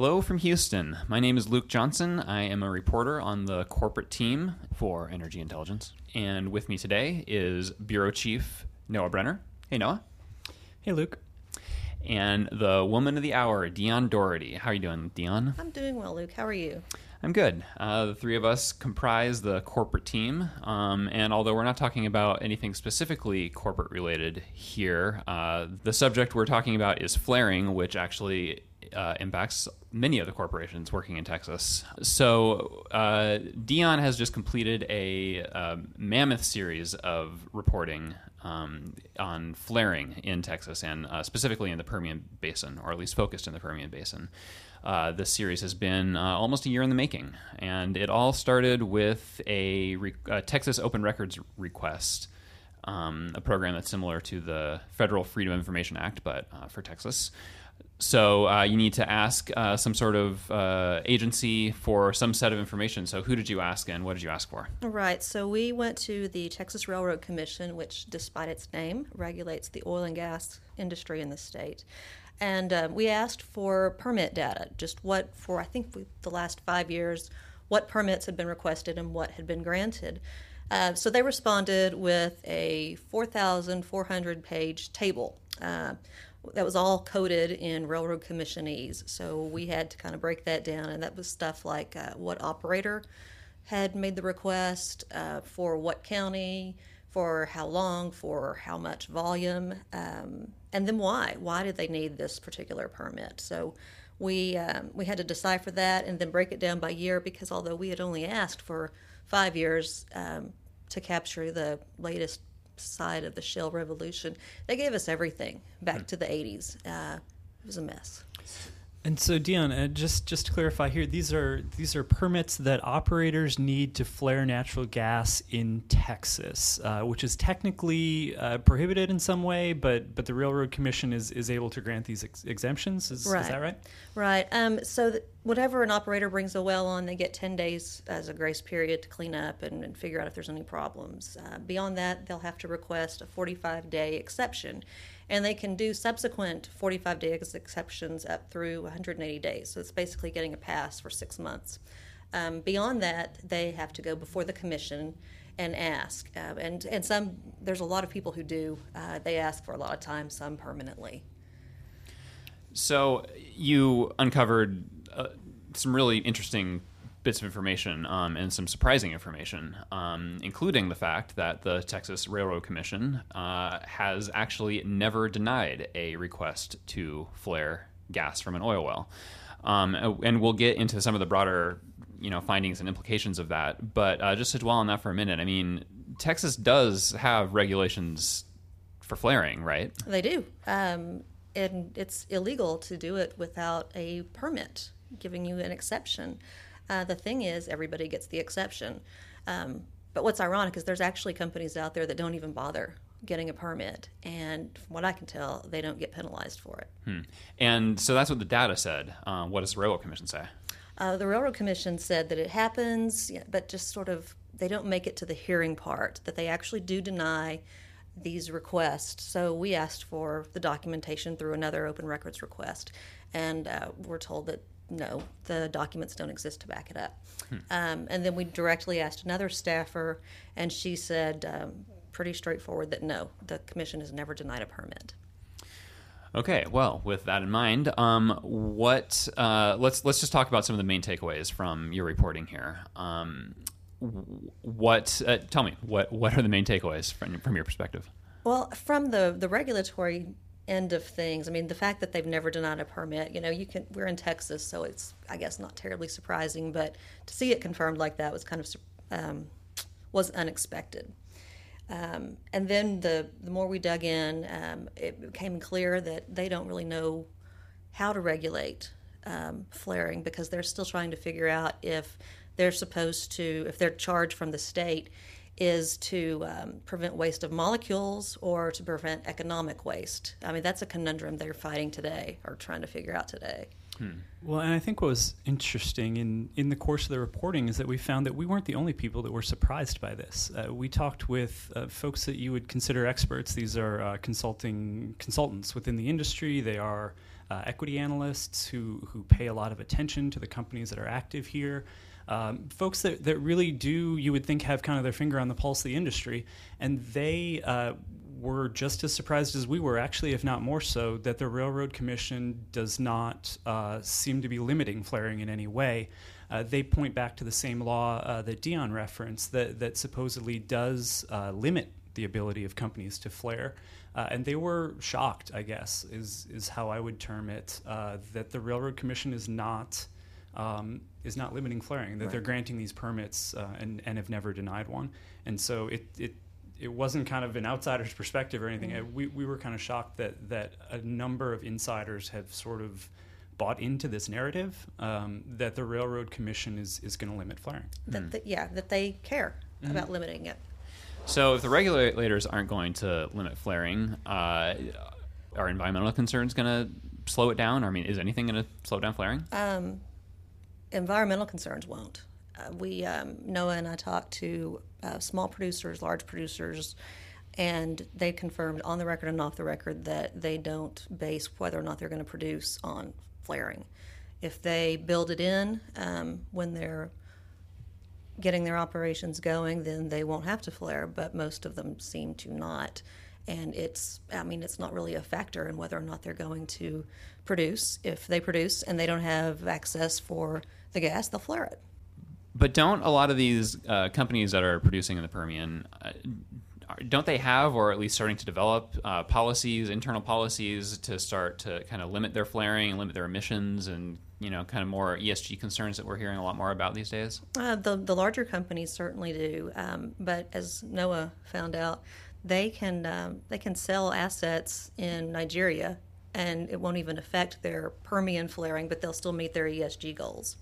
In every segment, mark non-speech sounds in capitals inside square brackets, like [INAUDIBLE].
Hello from Houston. My name is Luke Johnson. I am a reporter on the corporate team for Energy Intelligence. And with me today is Bureau Chief Noah Brenner. Hey, Noah. Hey, Luke. And the woman of the hour, Deon Daugherty. How are you doing, Deon? I'm doing well, Luke. How are you? I'm good. Uh, the three of us comprise the corporate team. Um, and although we're not talking about anything specifically corporate related here, uh, the subject we're talking about is flaring, which actually uh, impacts many of the corporations working in Texas. So, uh, Deon has just completed a um, mammoth series of reporting um, on flaring in Texas and uh, specifically in the Permian Basin, or at least focused in the Permian Basin. Uh, this series has been uh, almost a year in the making, and it all started with a, re- a Texas Open Records request. Um, a program that's similar to the Federal Freedom of Information Act, but uh, for Texas, so uh, you need to ask uh, some sort of uh, agency for some set of information. So who did you ask and what did you ask for? Right. So we went to the Texas Railroad Commission, which, despite its name, regulates the oil and gas industry in the state. And uh, we asked for permit data, just what, for I think the last five years, what permits had been requested and what had been granted. Uh, so they responded with a 4,400 page table uh, that was all coded in railroad commissionese. So we had to kind of break that down, and that was stuff like uh, what operator had made the request, uh, for what county, for how long, for how much volume, um, and then why. Why did they need this particular permit? So we um, we had to decipher that and then break it down by year because although we had only asked for five years um, to capture the latest side of the shale revolution. They gave us everything back to the 80s. Uh, it was a mess. And so, Deon, uh, just just to clarify here, these are these are permits that operators need to flare natural gas in Texas, uh, which is technically uh, prohibited in some way, but but the Railroad Commission is, is able to grant these ex- exemptions. Is, right. is that right? Right. Um, so, th- whatever an operator brings a well on, they get ten days as a grace period to clean up and, and figure out if there's any problems. Uh, beyond that, they'll have to request a 45 day exception and they can do subsequent 45 days exceptions up through 180 days. So it's basically getting a pass for six months. Um, beyond that, they have to go before the commission and ask. Uh, and and some there's a lot of people who do. Uh, they ask for a lot of time, some permanently. So you uncovered uh, some really interesting bits of information um, and some surprising information, um, including the fact that the Texas Railroad Commission uh, has actually never denied a request to flare gas from an oil well. Um, and we'll get into some of the broader, you know, findings and implications of that. But uh, just to dwell on that for a minute, I mean, Texas does have regulations for flaring, right? They do, um, and it's illegal to do it without a permit giving you an exception. Uh, the thing is, everybody gets the exception. Um, but what's ironic is there's actually companies out there that don't even bother getting a permit, and from what I can tell, they don't get penalized for it. Hmm. And so that's what the data said. Uh, what does the Railroad Commission say? Uh, the Railroad Commission said that it happens, but just sort of they don't make it to the hearing part. That they actually do deny these requests. So we asked for the documentation through another open records request, and uh, we're told that no, the documents don't exist to back it up. Hmm. Um, and then we directly asked another staffer, and she said um, pretty straightforward that no, the commission has never denied a permit. Okay, well, with that in mind, um, what uh, let's let's just talk about some of the main takeaways from your reporting here. Um, what uh, tell me what what are the main takeaways from from your perspective? Well, from the the regulatory end of things. I mean, the fact that they've never denied a permit, you know, you can, we're in Texas, so it's, I guess, not terribly surprising, but to see it confirmed like that was kind of, um, was unexpected. Um, and then the, the more we dug in, um, it became clear that they don't really know how to regulate um, flaring because they're still trying to figure out if they're supposed to, if they're charged from the state, is to um, prevent waste of molecules or to prevent economic waste. I mean, that's a conundrum they're fighting today or trying to figure out today. Hmm. Well, and I think what was interesting in, in the course of the reporting is that we found that we weren't the only people that were surprised by this. Uh, we talked with uh, folks that you would consider experts. These are uh, consulting consultants within the industry. They are uh, equity analysts who, who pay a lot of attention to the companies that are active here. Um, folks that, that really do, you would think, have kind of their finger on the pulse of the industry. And they uh, were just as surprised as we were, actually, if not more so, that the Railroad Commission does not uh, seem to be limiting flaring in any way. Uh, they point back to the same law uh, that Deon referenced that, that supposedly does uh, limit the ability of companies to flare. Uh, and they were shocked, I guess, is, is how I would term it, uh, that the Railroad Commission is not. Um, is not limiting flaring, that Right. they're granting these permits uh, and, and have never denied one. And so it, it it wasn't kind of an outsider's [LAUGHS] perspective or anything. Uh, We, we were kind of shocked that, that a number of insiders have sort of bought into this narrative um, that the Railroad Commission is, is going to limit flaring. That, that- yeah, that they care Mm-hmm. about limiting it. So if the regulators aren't going to limit flaring, uh, are environmental concerns going to slow it down? I mean, is anything going to slow down flaring? Um, environmental concerns won't. Uh, we um, Noah and I talked to uh, small producers, large producers, and they confirmed on the record and off the record that they don't base whether or not they're going to produce on flaring. If they build it in um, when they're getting their operations going, then they won't have to flare. But most of them seem to not, and it's I mean it's not really a factor in whether or not they're going to produce. If they produce and they don't have access for the gas, they'll flare it. But don't a lot of these uh, companies that are producing in the Permian, uh, don't they have, or at least starting to develop, uh, policies, internal policies to start to kind of limit their flaring and limit their emissions and, you know, kind of more ESG concerns that we're hearing a lot more about these days? Uh, the the larger companies certainly do, um, but as Noah found out, they can um, they can sell assets in Nigeria, and it won't even affect their Permian flaring, but they'll still meet their ESG goals.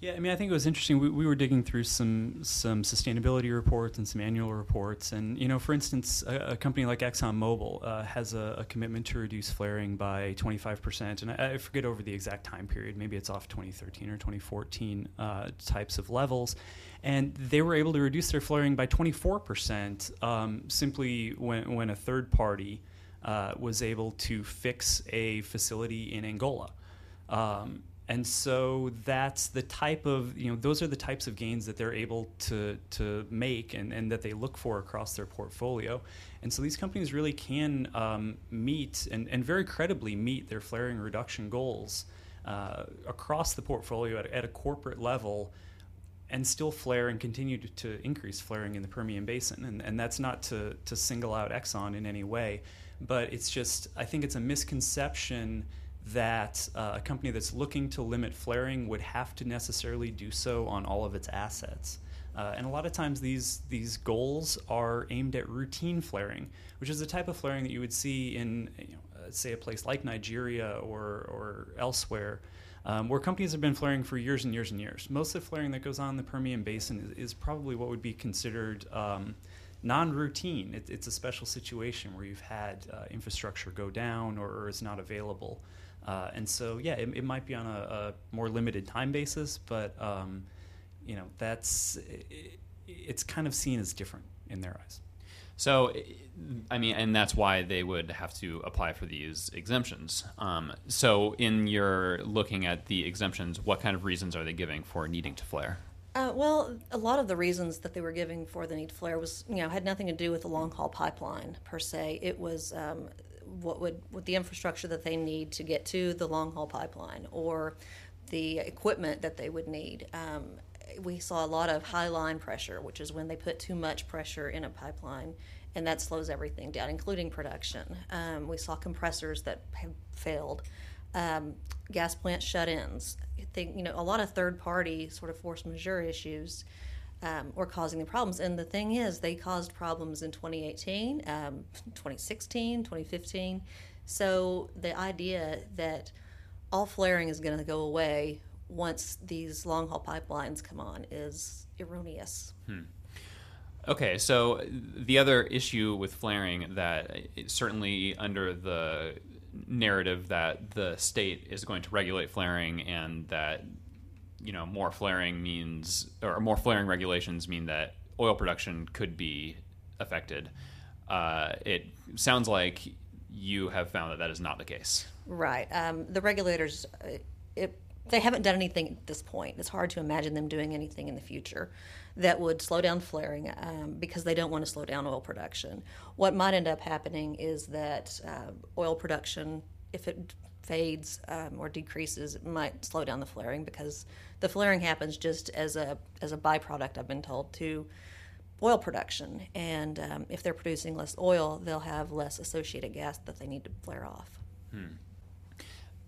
Yeah, I mean, I think it was interesting. We, we were digging through some some sustainability reports and some annual reports, and you know, for instance, a, a company like ExxonMobil uh, has a, a commitment to reduce flaring by 25 percent, and I, I forget over the exact time period. Maybe it's off 2013 or 2014 uh, types of levels, and they were able to reduce their flaring by 24 percent um, simply when when a third party uh, was able to fix a facility in Angola. Um, and so that's the type of you know those are the types of gains that they're able to to make and, and that they look for across their portfolio and so these companies really can um, meet and, and very credibly meet their flaring reduction goals uh, across the portfolio at, at a corporate level and still flare and continue to, to increase flaring in the Permian Basin. And, and that's not to, to single out Exxon in any way, but it's just, I think it's a misconception that uh, a company that's looking to limit flaring would have to necessarily do so on all of its assets. Uh, and a lot of times these these goals are aimed at routine flaring, which is the type of flaring that you would see in, you know, uh, say, a place like Nigeria or or elsewhere, um, where companies have been flaring for years and years and years. Most of the flaring that goes on in the Permian Basin is, is probably what would be considered um, non-routine. It, it's a special situation where you've had uh, infrastructure go down or, or is not available. Uh, and so, yeah, it, it might be on a, a more limited time basis, but um, you know that's it, it's kind of seen as different in their eyes. So, I mean, and that's why they would have to apply for these exemptions. Um, so, in your looking at the exemptions, what kind of reasons are they giving for needing to flare? Uh, well, a lot of the reasons that they were giving for the need to flare was, you know, had nothing to do with the long haul pipeline per se. It was um, what would with the infrastructure that they need to get to the long haul pipeline or the equipment that they would need. Um, we saw a lot of high line pressure, which is when they put too much pressure in a pipeline, and that slows everything down, including production. Um, we saw compressors that have failed, um, gas plant shut-ins. I think you know a lot of third-party sort of force majeure issues um, were causing the problems. And the thing is, they caused problems in 2018, um, 2016, 2015. So the idea that all flaring is going to go away once these long haul pipelines come on is erroneous. Okay, so the other issue with flaring that certainly under the narrative that the state is going to regulate flaring and that you know more flaring means or more flaring regulations mean that oil production could be affected. Uh, it sounds like you have found that that is not the case. Right. Um, the regulators, uh, it, they haven't done anything at this point. It's hard to imagine them doing anything in the future that would slow down flaring um, because they don't want to slow down oil production. What might end up happening is that uh, oil production, if it fades um, or decreases, it might slow down the flaring because the flaring happens just as a as a byproduct. I've been told to oil production, and um, if they're producing less oil, they'll have less associated gas that they need to flare off. Hmm.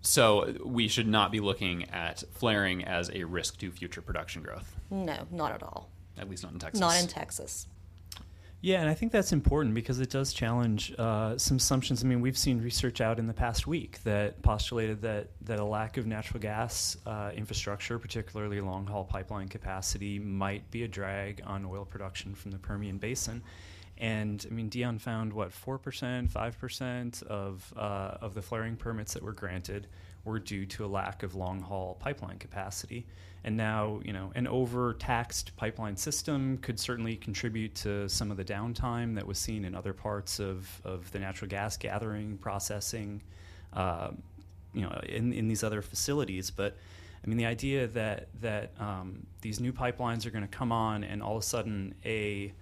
So we should not be looking at flaring as a risk to future production growth. No, not at all. At least not in Texas. Not in Texas. Yeah, and I think that's important because it does challenge uh, some assumptions. I mean, we've seen research out in the past week that postulated that that a lack of natural gas uh, infrastructure, particularly long haul pipeline capacity, might be a drag on oil production from the Permian Basin. And I mean, Deon found what four percent, five percent of uh, of the flaring permits that were granted were due to a lack of long haul pipeline capacity. And now, you know, an overtaxed pipeline system could certainly contribute to some of the downtime that was seen in other parts of, of the natural gas gathering, processing, uh, you know, in, in these other facilities. But I mean, the idea that that um, these new pipelines are going to come on and all of a sudden a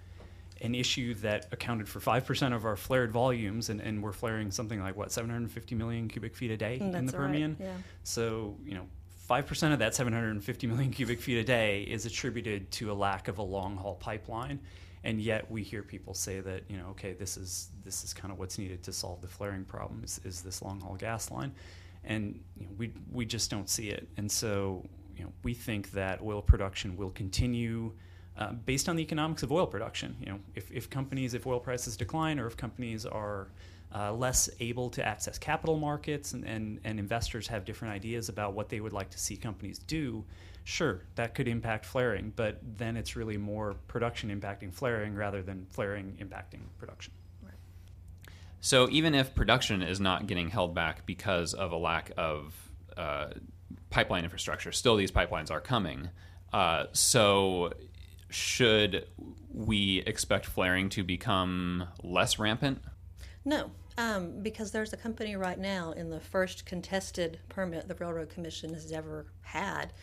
an issue that accounted for 5% of our flared volumes, and, and we're flaring something like, what, 750 million cubic feet a day That's in the Permian? Right, yeah. So, you know, 5% of that 750 million cubic feet a day is attributed to a lack of a long haul pipeline. And yet we hear people say that, you know, okay, this is, this is kind of what's needed to solve the flaring problem is, is this long haul gas line. And you know, we, we just don't see it. And so, you know, we think that oil production will continue uh, based on the economics of oil production. You know, if, if companies, if oil prices decline, or if companies are uh, less able to access capital markets, and, and, and investors have different ideas about what they would like to see companies do, sure, that could impact flaring, but then it's really more production impacting flaring rather than flaring impacting production. So even if production is not getting held back because of a lack of uh, pipeline infrastructure, still these pipelines are coming. Uh, so should we expect flaring to become less rampant? No, um, because there's a company right now in the first contested permit the Railroad Commission has ever had,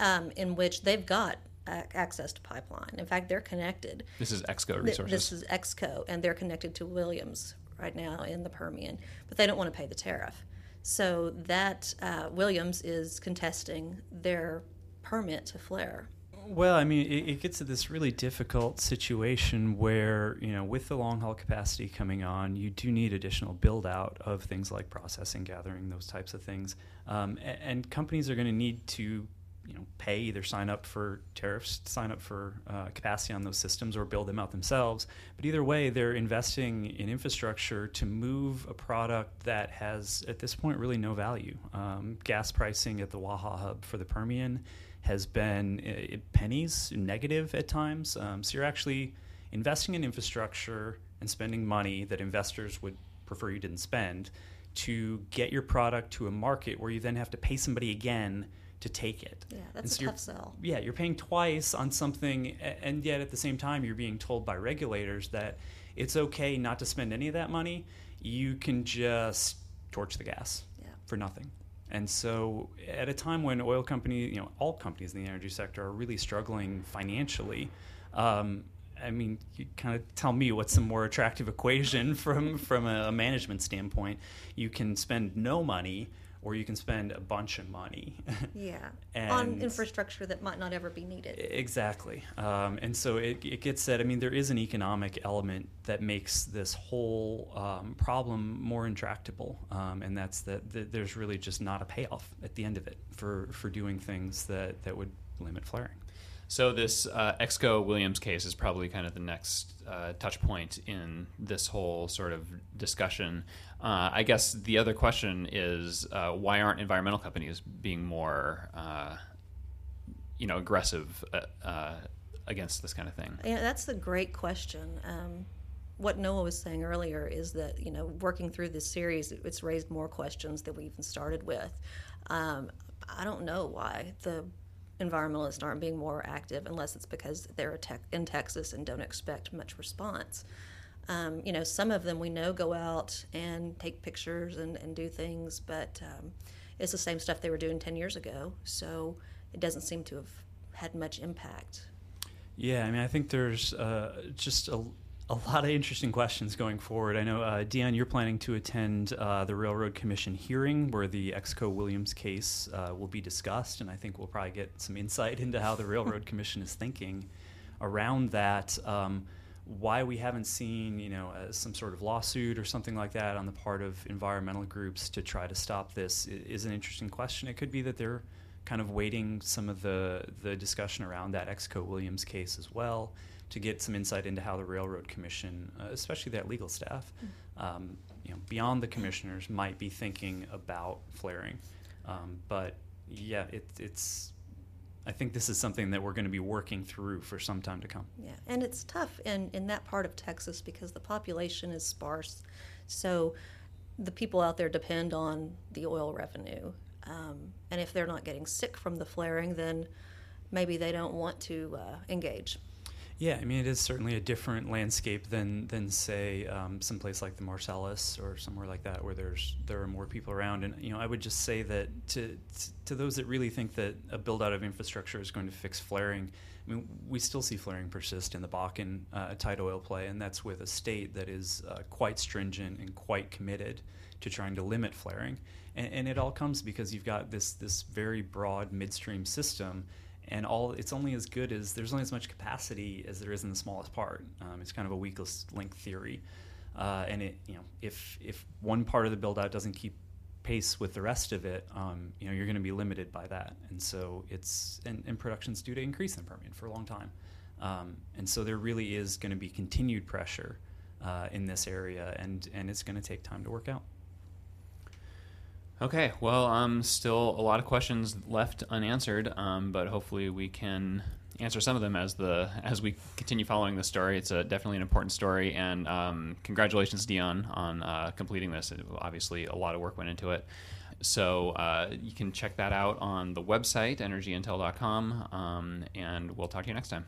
um, in which they've got access to pipeline. In fact, they're connected. This is Exco Resources. This is Exco, and they're connected to Williams right now in the Permian, but they don't want to pay the tariff. So that uh, Williams is contesting their permit to flare. Well, I mean, it, it, gets to this really difficult situation where, you know, with the long haul capacity coming on, you do need additional build out of things like processing, gathering, those types of things. Um, and, and, companies are going to need to, you know, pay either sign up for tariffs, sign up for uh, capacity on those systems, or build them out themselves. But either way, they're investing in infrastructure to move a product that has, at this point, really no value. Um, gas pricing at the Waha hub for the Permian has been uh, pennies negative at times. Um, so you're actually investing in infrastructure and spending money that investors would prefer you didn't spend to get your product to a market where you then have to pay somebody again to take it. Yeah, that's so a tough sell. Yeah, you're paying twice on something, and yet at the same time, you're being told by regulators that it's okay not to spend any of that money. You can just torch the gas yeah. for nothing. And so, at a time when oil companies, you know, all companies in the energy sector are really struggling financially, um, I mean, you kind of tell me what's the more attractive equation [LAUGHS] from from a management standpoint. You can spend no money or you can spend a bunch of money. Yeah, [LAUGHS] on infrastructure that might not ever be needed. Exactly. Um, and so it, it gets said, I mean, there is an economic element that makes this whole um, problem more intractable. Um, and that's that, that, there's really just not a payoff at the end of it for, for doing things that, that would limit flaring. So this uh, Exco Williams case is probably kind of the next uh, touch point in this whole sort of discussion. Uh, I guess the other question is uh, why aren't environmental companies being more, uh, you know, aggressive uh, against this kind of thing? Yeah, that's a great question. Um, what Noah was saying earlier is that you know, working through this series, it's raised more questions than we even started with. Um, I don't know why the environmentalists aren't being more active unless it's because they're in Texas and don't expect much response. Um, you know, some of them we know go out and take pictures and, and do things, but um, it's the same stuff they were doing 10 years ago. So it doesn't seem to have had much impact. Yeah, I mean, I think there's uh, just a, a lot of interesting questions going forward. I know, uh, Deon, you're planning to attend uh, the Railroad Commission hearing where the Exco Williams case uh, will be discussed, and I think we'll probably get some insight [LAUGHS] into how the Railroad [LAUGHS] Commission is thinking around that. Um, why we haven't seen, you know, uh, some sort of lawsuit or something like that on the part of environmental groups to try to stop this is an interesting question. It could be that they're kind of waiting some of the the discussion around that Exco Williams case as well to get some insight into how the Railroad Commission, uh, especially that legal staff, um, you know, beyond the commissioners, might be thinking about flaring. Um, but yeah, it, it's I think this is something that we're going to be working through for some time to come. Yeah, and it's tough in, in that part of Texas because the population is sparse. So the people out there depend on the oil revenue. Um, and if they're not getting sick from the flaring, then maybe they don't want to uh, engage. Yeah, I mean it is certainly a different landscape than than say um, someplace like the Marcellus or somewhere like that where there's there are more people around. And you know, I would just say that to to those that really think that a build out of infrastructure is going to fix flaring, I mean we still see flaring persist in the Bakken uh, tight oil play, and that's with a state that is uh, quite stringent and quite committed to trying to limit flaring. And, and it all comes because you've got this this very broad midstream system and all it's only as good as there's only as much capacity as there is in the smallest part. Um, it's kind of a weakest link theory, uh, and it you know if if one part of the build out doesn't keep pace with the rest of it, um, you know you're going to be limited by that, and so it's and, and production's due to increase in Permian for a long time, um, and so there really is going to be continued pressure uh, in this area, and and it's going to take time to work out. Okay, well, um, still a lot of questions left unanswered, um, but hopefully we can answer some of them as the as we continue following the story. It's a, definitely an important story, and um, congratulations, Deon, on uh, completing this. It, obviously, a lot of work went into it. So uh, you can check that out on the website, energyintel.com, um, and we'll talk to you next time.